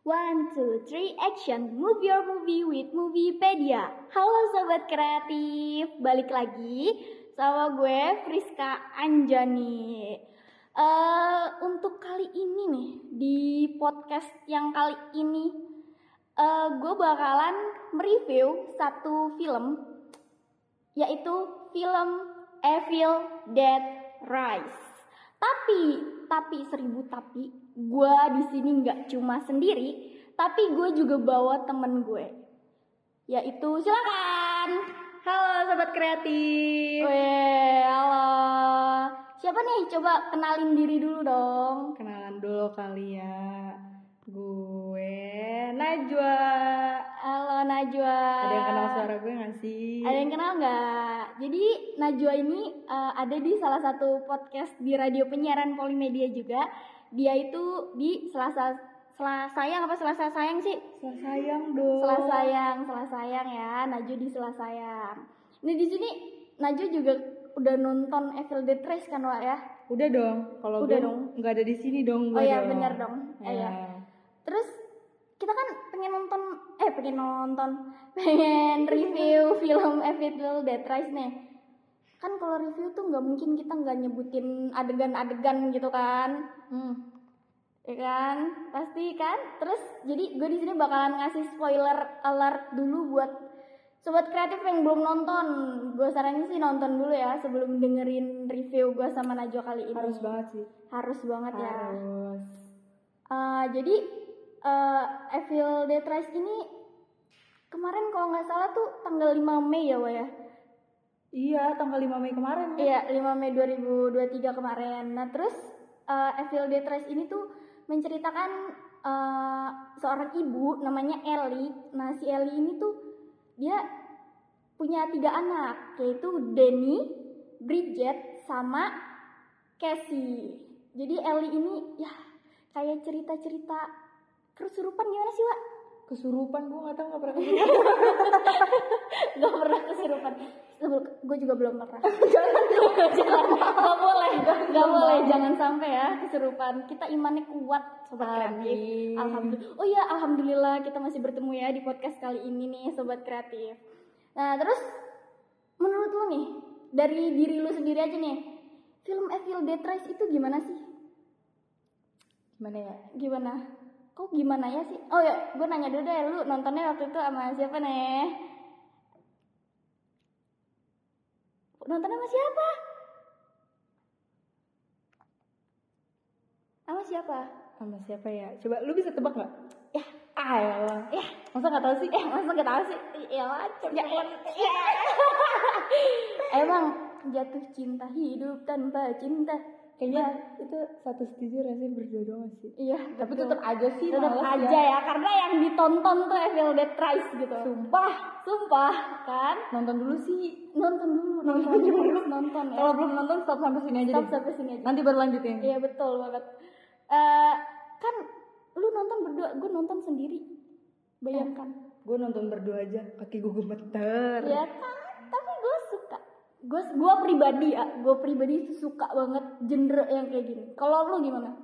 One, two, three, action! Move your movie with Moviepedia. Halo Sobat Kreatif, balik lagi sama gue Friska Anjani. Eh, untuk kali ini nih, di podcast yang kali ini, eh, gue bakalan mereview satu film, yaitu film Evil Dead Rise. Tapi, tapi seribu tapi, gue di sini nggak cuma sendiri, tapi gue juga bawa temen gue, yaitu silakan. Halo sobat kreatif. Weh, halo. Siapa nih? Coba kenalin diri dulu dong. Kenalan dulu kali ya. Gue Najwa. Halo Najwa. Ada yang kenal suara gue gak sih? Ada yang kenal nggak? Jadi Najwa ini eh, ada di salah satu podcast di radio penyiaran Polimedia juga. Dia itu di Selasa Selasa sayang apa Selasa sayang sih? Selah sayang dong. Selasa sayang, Selasa sayang ya. Najwa di Selasa sayang. Ini di sini Najwa juga udah nonton Evil Dead Rise kan Wak ya? Udah dong. Kalau Udah dong. nggak ada di sini dong. Oh iya bener dong. Ya. iya. Terus kita kan pengen nonton eh pengen nonton pengen review film Evil Dead Rise nih. Kan kalau review tuh nggak mungkin kita nggak nyebutin adegan-adegan gitu kan. Hmm. Ya kan? Pasti kan? Terus jadi gue di sini bakalan ngasih spoiler alert dulu buat sobat kreatif yang belum nonton. Gue saranin sih nonton dulu ya sebelum dengerin review gue sama Najwa kali ini. Harus banget sih. Harus banget ya. Harus. Uh, jadi uh, Evil Dead Rise ini kemarin kalau nggak salah tuh tanggal 5 Mei ya Wak ya? Iya, tanggal 5 Mei kemarin. ya. Iya 5 Mei 2023 kemarin. Nah terus uh, Evil Dead Rise ini tuh menceritakan uh, seorang ibu namanya Ellie. Nah si Ellie ini tuh dia punya tiga anak yaitu Denny, Bridget, sama Cassie. Jadi Ellie ini ya kayak cerita-cerita kesurupan gimana sih Wak? Kesurupan gue nggak tahu nggak pernah kesurupan. Gak pernah kesurupan. Gue juga belum pernah. jangan, gak boleh, gak boleh, jangan sampai ya kesurupan. Kita imannya kuat, sobat kreatif. Alhamdulillah. Oh iya, alhamdulillah kita masih bertemu ya di podcast kali ini nih, sobat kreatif. Nah terus, menurut lo nih, dari diri lu sendiri aja nih, film Evil Dead Rise itu gimana sih? Gimana ya? Gimana? Kok gimana ya sih? Oh ya, gue nanya dulu deh, lu nontonnya waktu itu sama siapa nih? Nonton sama siapa? Sama siapa? Sama siapa ya? Coba lu bisa tebak nggak? Ya, Ah ya Allah. ya, Masa nggak tahu sih? eh masa gak tahu sih? Ya macam ya, ya. Emang jatuh cinta hidup tanpa cinta. Kayaknya itu satu setuju rasanya berdua doang sih. Iya, Tapi tetap aja sih. tetap males aja ya. karena yang ditonton tuh Evil Dead Rise gitu. Sumpah. Sumpah kan? Nonton dulu sih. Nonton dulu, nonton dulu, nonton ya. Kalau belum nonton stop sampai sini aja Stop deh. sampai sini aja. Nanti baru lanjutin. Iya betul banget. Eh kan lu nonton berdua, gue nonton sendiri. Bayangkan. Gue nonton berdua aja, kaki gue gemeter. Ya kan. Gue gue pribadi ya, gue pribadi suka banget genre yang kayak gini. Kalau lu gimana?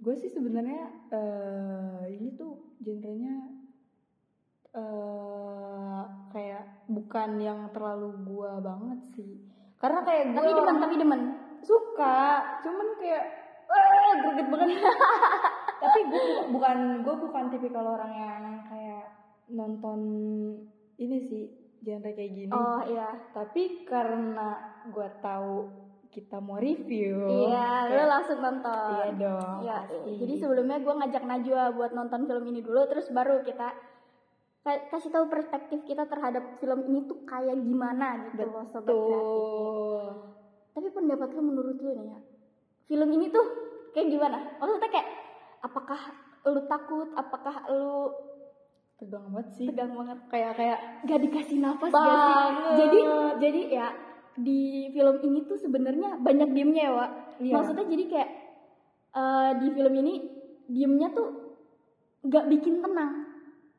Gue sih sebenarnya eh ini tuh genrenya eh kayak bukan yang terlalu gua banget sih. Karena kayak gue Tapi demen, tapi demen. suka, cuman kayak eh greget banget. tapi gue bukan gue bukan tipikal orang yang kayak nonton ini sih genre kayak gini. Oh iya. Tapi karena gue tahu kita mau review. Iya, lu kayak- langsung nonton. Iya dong. Iya, pasti. jadi sebelumnya gue ngajak Najwa buat nonton film ini dulu, terus baru kita ka- kasih tahu perspektif kita terhadap film ini tuh kayak gimana gitu loh sobat kreatif. Betul. Tapi pendapat lu menurut lu nih ya, film ini tuh kayak gimana? Maksudnya kayak apakah lu takut? Apakah lu Tegang banget sih. tegang banget? Kayak kayak Gak dikasih nafas gak sih? Banget. Jadi jadi ya di film ini tuh sebenarnya banyak diemnya ya, Wak. Iya. Maksudnya jadi kayak eh, di film ini diemnya tuh gak bikin tenang.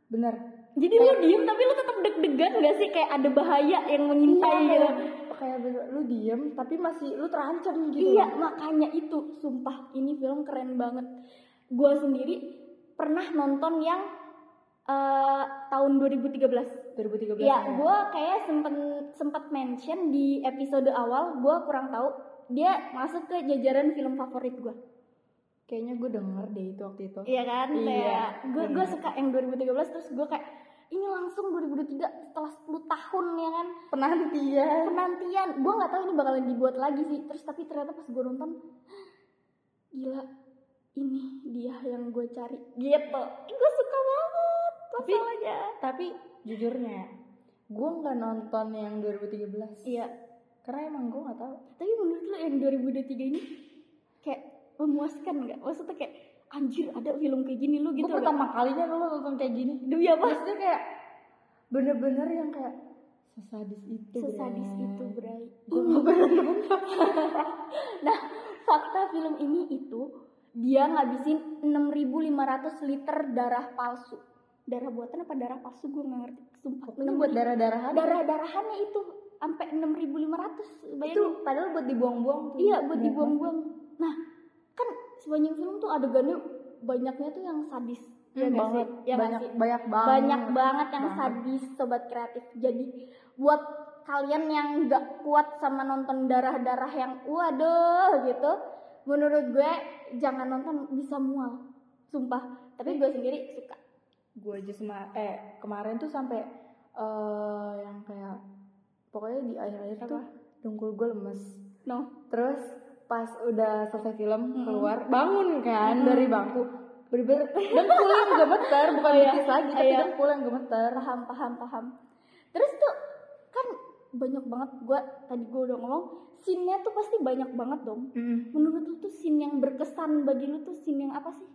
bener. Jadi lu diem tapi lu tetap deg-degan gak sih kayak ada bahaya yang mengintai Iya, gitu. kayak, kayak bener, lu diem tapi masih lu terancam gitu. Iya, makanya itu sumpah ini film keren banget. Gue sendiri pernah nonton yang eh, tahun 2013 2013 ya. gue kayak sempet sempet mention di episode awal gue kurang tahu dia masuk ke jajaran film favorit gue kayaknya gue denger deh itu waktu itu. Iya kan? Iya, kayak gue gue suka yang 2013 terus gue kayak ini langsung 2023 setelah 10 tahun ya kan? Penantian. Penantian. Gue nggak tahu ini bakalan dibuat lagi sih. Terus tapi ternyata pas gue nonton gila ini dia yang gue cari. Gitu. Gue suka banget Tapi- masalahnya tapi jujurnya gue nggak nonton yang 2013 iya. Karena emang gue nggak tahu. Tapi menurut lo yang 2023 ini kayak memuaskan nggak? Maksudnya kayak anjir ada film kayak gini gue gitu nggak? pertama kalinya dulu nonton kayak gini. Demi apa? Maksudnya kayak bener-bener yang kayak sesadis itu sesadis Bre. itu Bray. Gua Ini- nggak pernah nonton. nah fakta film ini itu dia ngabisin 6.500 liter darah palsu darah buatan apa darah palsu gue nggak ngerti. Sumpah Pokoknya buat darah-darahan. Darah darahannya itu sampai 6.500 itu bayangin. Padahal buat dibuang-buang tuh. iya buat Banyak dibuang-buang. Nah kan sepanjang film tuh adegannya banyaknya tuh yang sadis Hmm, ya banget. Ya banyak sih? banyak banget. Banyak banget yang Banget. sadis sobat kreatif. Jadi buat kalian yang nggak kuat sama nonton darah-darah yang waduh gitu menurut gue jangan nonton bisa mual. Sumpah. Tapi gue sendiri suka gue aja sama eh kemarin tuh sampai eh yang kayak pokoknya di akhir-akhir tuh dengkul gue lemes no terus pas udah selesai film Mm-mm. keluar bangun kan Mm-mm. dari bangku bener-bener dengkul yang gemeter bukan Iya, betis lagi tapi iya. dengkul yang gemeter paham paham paham terus tuh kan banyak banget gue tadi gue udah ngomong scene-nya tuh pasti banyak banget dong Mm. menurut lu tuh scene yang berkesan bagi lu tuh scene yang apa sih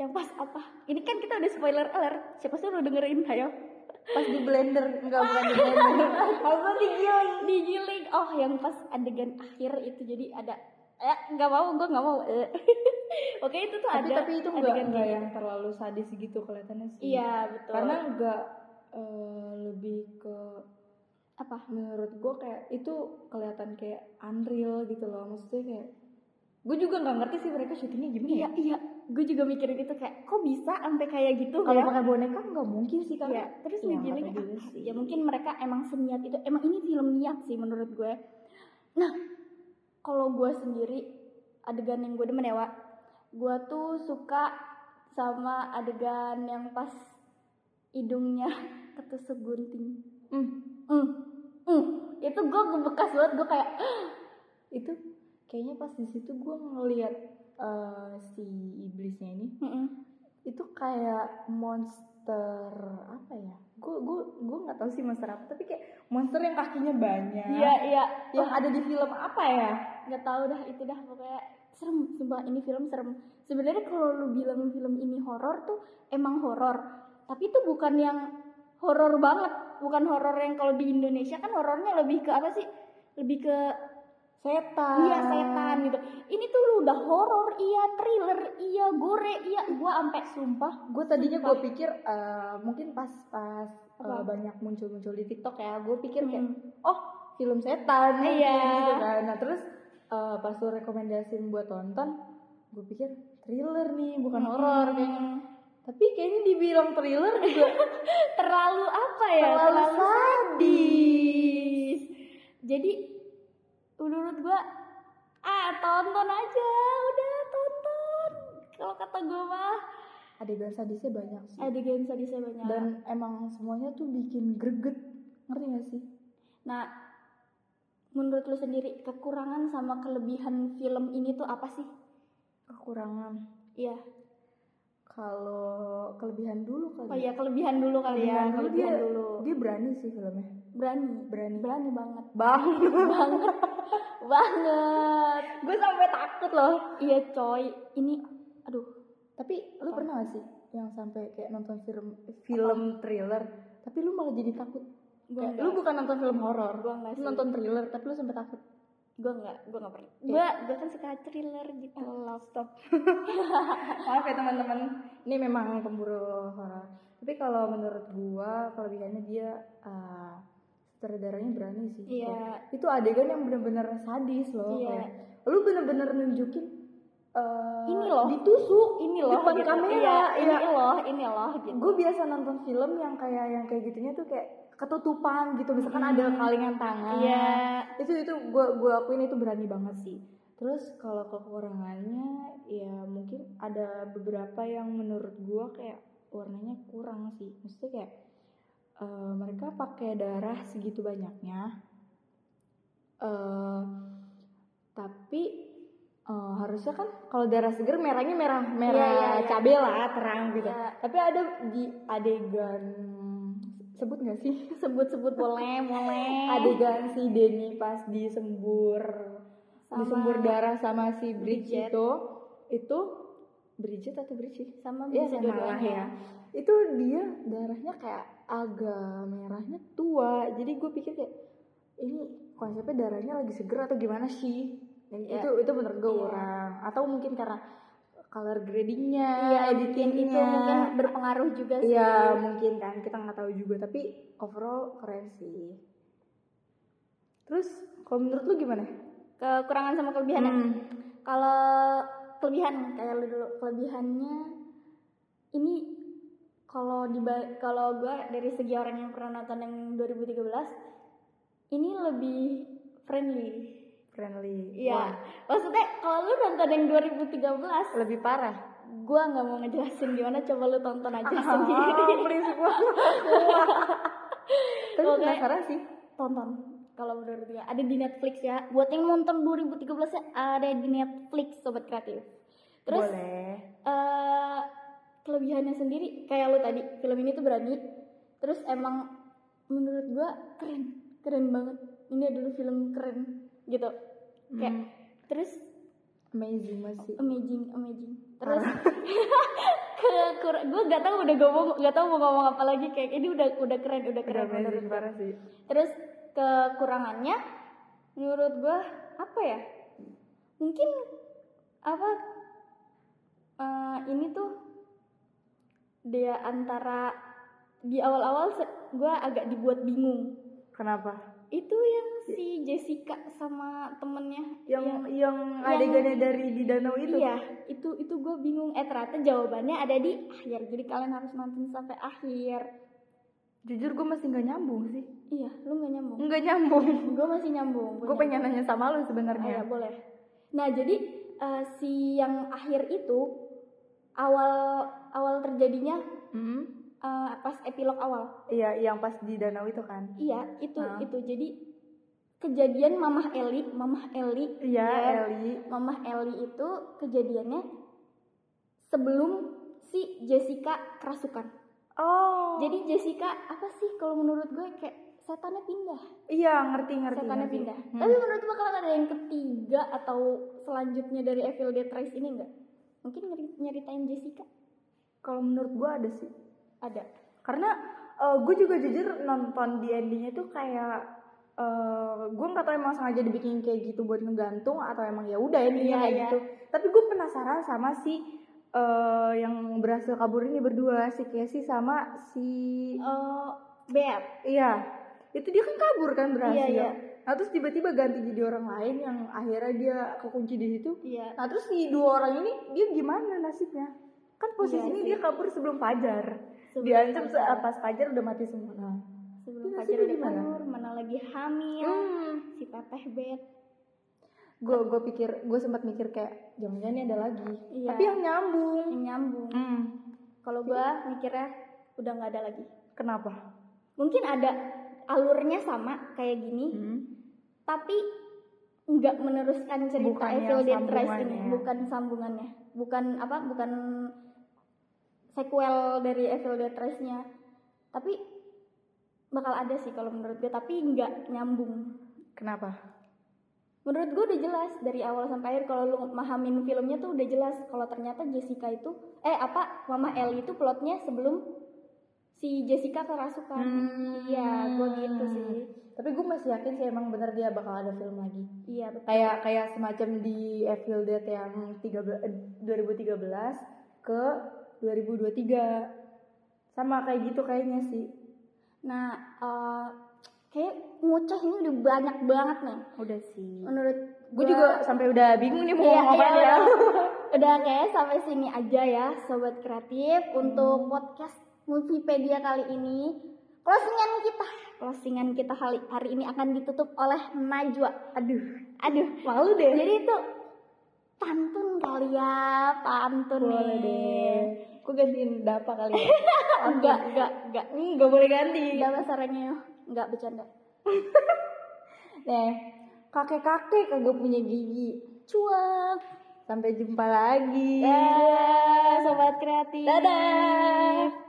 yang pas apa? Ini kan kita udah spoiler alert. Siapa sih lu dengerin? Ayo. Pas di blender. Enggak bukan di blender. Apa digiling digiling oh yang pas adegan akhir itu. Jadi ada eh nggak mau gue nggak mau. Eh. oke itu tuh tapi ada tapi itu enggak adegan enggak yang terlalu sadis gitu kelihatannya sih. Iya betul. Karena enggak eh, lebih ke apa? menurut gue kayak itu kelihatan kayak unreal gitu loh. Maksudnya kayak gue juga nggak ngerti sih mereka syutingnya gimana iya ya. iya. Gue juga mikirin itu kayak kok bisa sampai kayak gitu kalau ya? pakai boneka nggak mungkin sih kan Iya, terus tahu juga ah, ya mungkin mereka emang seniat itu emang ini film niat sih menurut gue. Nah kalau gue sendiri adegan yang gue demen ya Wak. Gue tuh suka sama adegan yang pas hidungnya ketusuk gunting. Hmm, hmm, hmm. itu gue bekas banget gue kayak itu kayaknya pas di situ gue ngelihat eh, si iblisnya ini "Mm-mm." itu kayak monster apa ya? Gue gue gue nggak tahu sih monster apa tapi kayak monster yang kakinya banyak. Iya iya. Yang ada di film apa ya? Nggak tahu dah itu dah pokoknya serem sumpah ini film serem. Sebenarnya kalau lu bilang film ini horor tuh emang horor tapi itu bukan yang horor banget. Bukan horor yang kalau di Indonesia kan horornya lebih ke apa sih? Lebih ke setan iya setan gitu ini tuh lu udah horor iya thriller iya gore iya gua ampe Sumpah, gue tadinya gue pikir eh, mungkin pas pas Apa? banyak muncul-muncul di TikTok ya, gue pikir kayak Hmm. oh film setan Iya. gitu kan. Nah terus eh, pas lu rekomendasiin buat tonton, gue pikir thriller nih bukan horor kayaknya. Tapi kayaknya dibilang thriller juga terlalu apa ya Terlalu sadis jadi menurut gua ah tonton aja udah tonton kalau kata gua mah adegan sadisnya banyak sih. adegan sadisnya banyak Dan emang semuanya tuh bikin greget, ngerti gak sih? nah menurut lu sendiri kekurangan sama kelebihan film ini tuh apa sih Kekurangan. iya Kalau kelebihan dulu kali. oh iya kelebihan dulu kali ya Kelebihan dulu kelebihan dia- dulu. Dia berani sih filmnya. berani? Berani. berani banget. Bang. banget. Banget. Gue sampai takut loh. Iya coy. Ini aduh. Tapi lu pernah gak sih yang sampai kayak nonton film film thriller tapi lu malah jadi takut? Gua Kayak, lu bukan nonton film horor nonton thriller tapi lu sampai takut gue nggak gue nggak pernah Iya. gue gue kan suka thriller gitu love stop maaf ya teman-teman ini memang pemburu horor tapi kalau menurut gua kelebihannya dia uh, sutradaranya berani sih Iya. Kayak, itu adegan yang bener-bener sadis loh Iya. kayak, lu bener-bener nunjukin eh, Ini loh. ditusuk ini loh depan gitu. kamera Iya, ini iya. loh ini loh gitu gue biasa nonton film yang kayak yang kayak gitunya tuh kayak ketutupan gitu misalkan ada kalingan tangan Hmm. Iya. itu itu gue gue akuin itu berani banget sih terus kalau kekurangannya ya mungkin ada beberapa yang menurut gue kayak warnanya kurang sih maksudnya kayak eh, mereka pakai darah segitu banyaknya eh tapi eh, harusnya kan kalau darah seger merahnya merah merah Iya, iya, iya. cabai lah terang gitu Iya. tapi ada di adegan sebut nggak sih? Sebut-sebut boleh boleh. Adegan si Denny pas disembur Sama disembur darah sama si Bridge Bridget. itu itu Bridget atau Bridget? Sama ya sama lah ya. Itu dia darahnya kayak agak merahnya tua. Jadi gue pikir kayak ini konsepnya darahnya lagi seger atau gimana sih? Dan Iya. itu itu menurut gue Iya. kurang. Atau mungkin karena color gradingnya iya editingnya itu mungkin berpengaruh juga sih Iya mungkin kan kita nggak tahu juga tapi overall keren sih. Terus kalau menurut lu gimana? kekurangan sama kelebihannya Hmm. kalau kelebihan kayak lu dulu kelebihannya ini kalau di kalau gue dari segi orang yang pernah nonton yang 2013 ini lebih friendly Friendly. Iya, maksudnya kalau lu nonton yang 2013, lebih parah. gua nggak mau ngejelasin gimana, coba lu tonton aja Ah, sendiri. berisik banget. Tapi Oke. penasaran sih. tonton kalau menurut gue ada di Netflix ya. Buat yang nonton 2013 ya ada di Netflix sobat kreatif. Terus Boleh. eh kelebihannya sendiri kayak lu tadi film ini tuh berani. Terus emang menurut gua keren, keren banget. Ini adalah film keren gitu. Kayak Hmm. terus Amazing masih. amazing amazing terus ke gue gak tahu udah ngomong gak tahu mau ngomong apa lagi kayak ini udah udah keren udah keren menurut amazing parah sih. terus kekurangannya menurut gue apa ya mungkin apa eh, ini tuh dia antara di awal-awal gue agak dibuat bingung Kenapa? Itu yang si Jessica sama temennya Yang yang yang adegannya dari di danau itu. Iya, itu itu gue bingung. Eh ternyata jawabannya ada di akhir. Jadi kalian harus nonton sampai akhir. Jujur gue masih nggak nyambung sih. Iya, lu nggak nyambung. Nggak nyambung. gue masih nyambung. gue pengen nanya sama lu Ah, ya, sebenarnya. boleh. Nah jadi eh, si yang akhir itu awal awal terjadinya Hmm. Eh, pas epilog awal. Iya, yang pas di danau itu kan. Iya, itu Ah. itu. Jadi kejadian Mamah Eli, Mamah Eli, Iya, ya, Eli. Mamah Eli itu kejadiannya sebelum si Jessica kerasukan. Oh. Jadi Jessica apa sih kalau menurut gue kayak setannya pindah, iya, ngerti ngerti. setannya ngerti. pindah. Hmm. Tapi menurut bakalan ada yang ketiga atau selanjutnya dari Evil Dead Rise ini enggak? Mungkin nyeri- nyeritain Jessica Kalau menurut gue ada sih. Ada. Karena gue juga jujur nonton di endingnya tuh kayak eh gue nggak tahu emang sengaja dibikin kayak gitu buat ngegantung atau emang ya udah endingnya Iya, kayak iya. gitu. Tapi gue penasaran sama si eh yang berhasil kabur ini berdua si Casey sama si Eh, Beth. iya itu dia kan kabur kan berhasil. Iya, iya. Nah terus tiba-tiba ganti jadi orang lain yang akhirnya dia kekunci di situ. Iya. Nah terus si dua orang ini dia gimana nasibnya? Kan posisinya Iya dia kabur sebelum fajar. Diancam pas fajar udah mati semua. Nah. Sebelum Iya, Fajar udah kabur, mana lagi hamil, Hmm. si teteh Beth. Gue gue pikir gue sempat mikir kayak jangan-jangan ini ada lagi. Iya. Tapi yang nyambung. Yang nyambung. Hmm. Kalau gua mikirnya udah nggak ada lagi. Kenapa? Mungkin ada alurnya sama kayak gini, Hmm. tapi nggak meneruskan cerita Evil Dead Rise ini, bukan sambungannya, bukan apa, bukan sequel dari Evil Dead Rise-nya. Tapi bakal ada sih kalau menurut gue, tapi nggak nyambung. Kenapa? Menurut gue udah jelas dari awal sampai akhir kalau lu mahamin filmnya tuh udah jelas kalau ternyata Jessica itu eh apa Mama Ellie itu plotnya sebelum si Jessica kerasukan. Hmm. Iya, gue gitu sih. Tapi gue masih yakin sih emang bener dia bakal ada film lagi. Iya betul. Kayak kayak semacam di Evil Dead yang 13 eh, 2013 ke 2023. Sama kayak gitu kayaknya sih. Nah, eh kayak ngoceh ini udah banyak banget nih. Udah sih. Menurut Gue juga sampai udah bingung nih mau Iya, ngomong apa iya, ya. Udah kayak sampai sini aja ya sobat kreatif untuk podcast Moviepedia kali ini. Closingan kita, closingan kita hari, hari ini akan ditutup oleh Najwa. Aduh, aduh, Malu deh. jadi itu pantun kali ya, pantun Boleh nih. deh. Aku gantiin dapa kali ya. Enggak, enggak, enggak. Enggak boleh ganti. Enggak bahasanya, enggak bercanda. Nih, kakek-kakek kagak punya gigi. Cuak. Sampai jumpa lagi. Dadah, sobat kreatif. Dadah.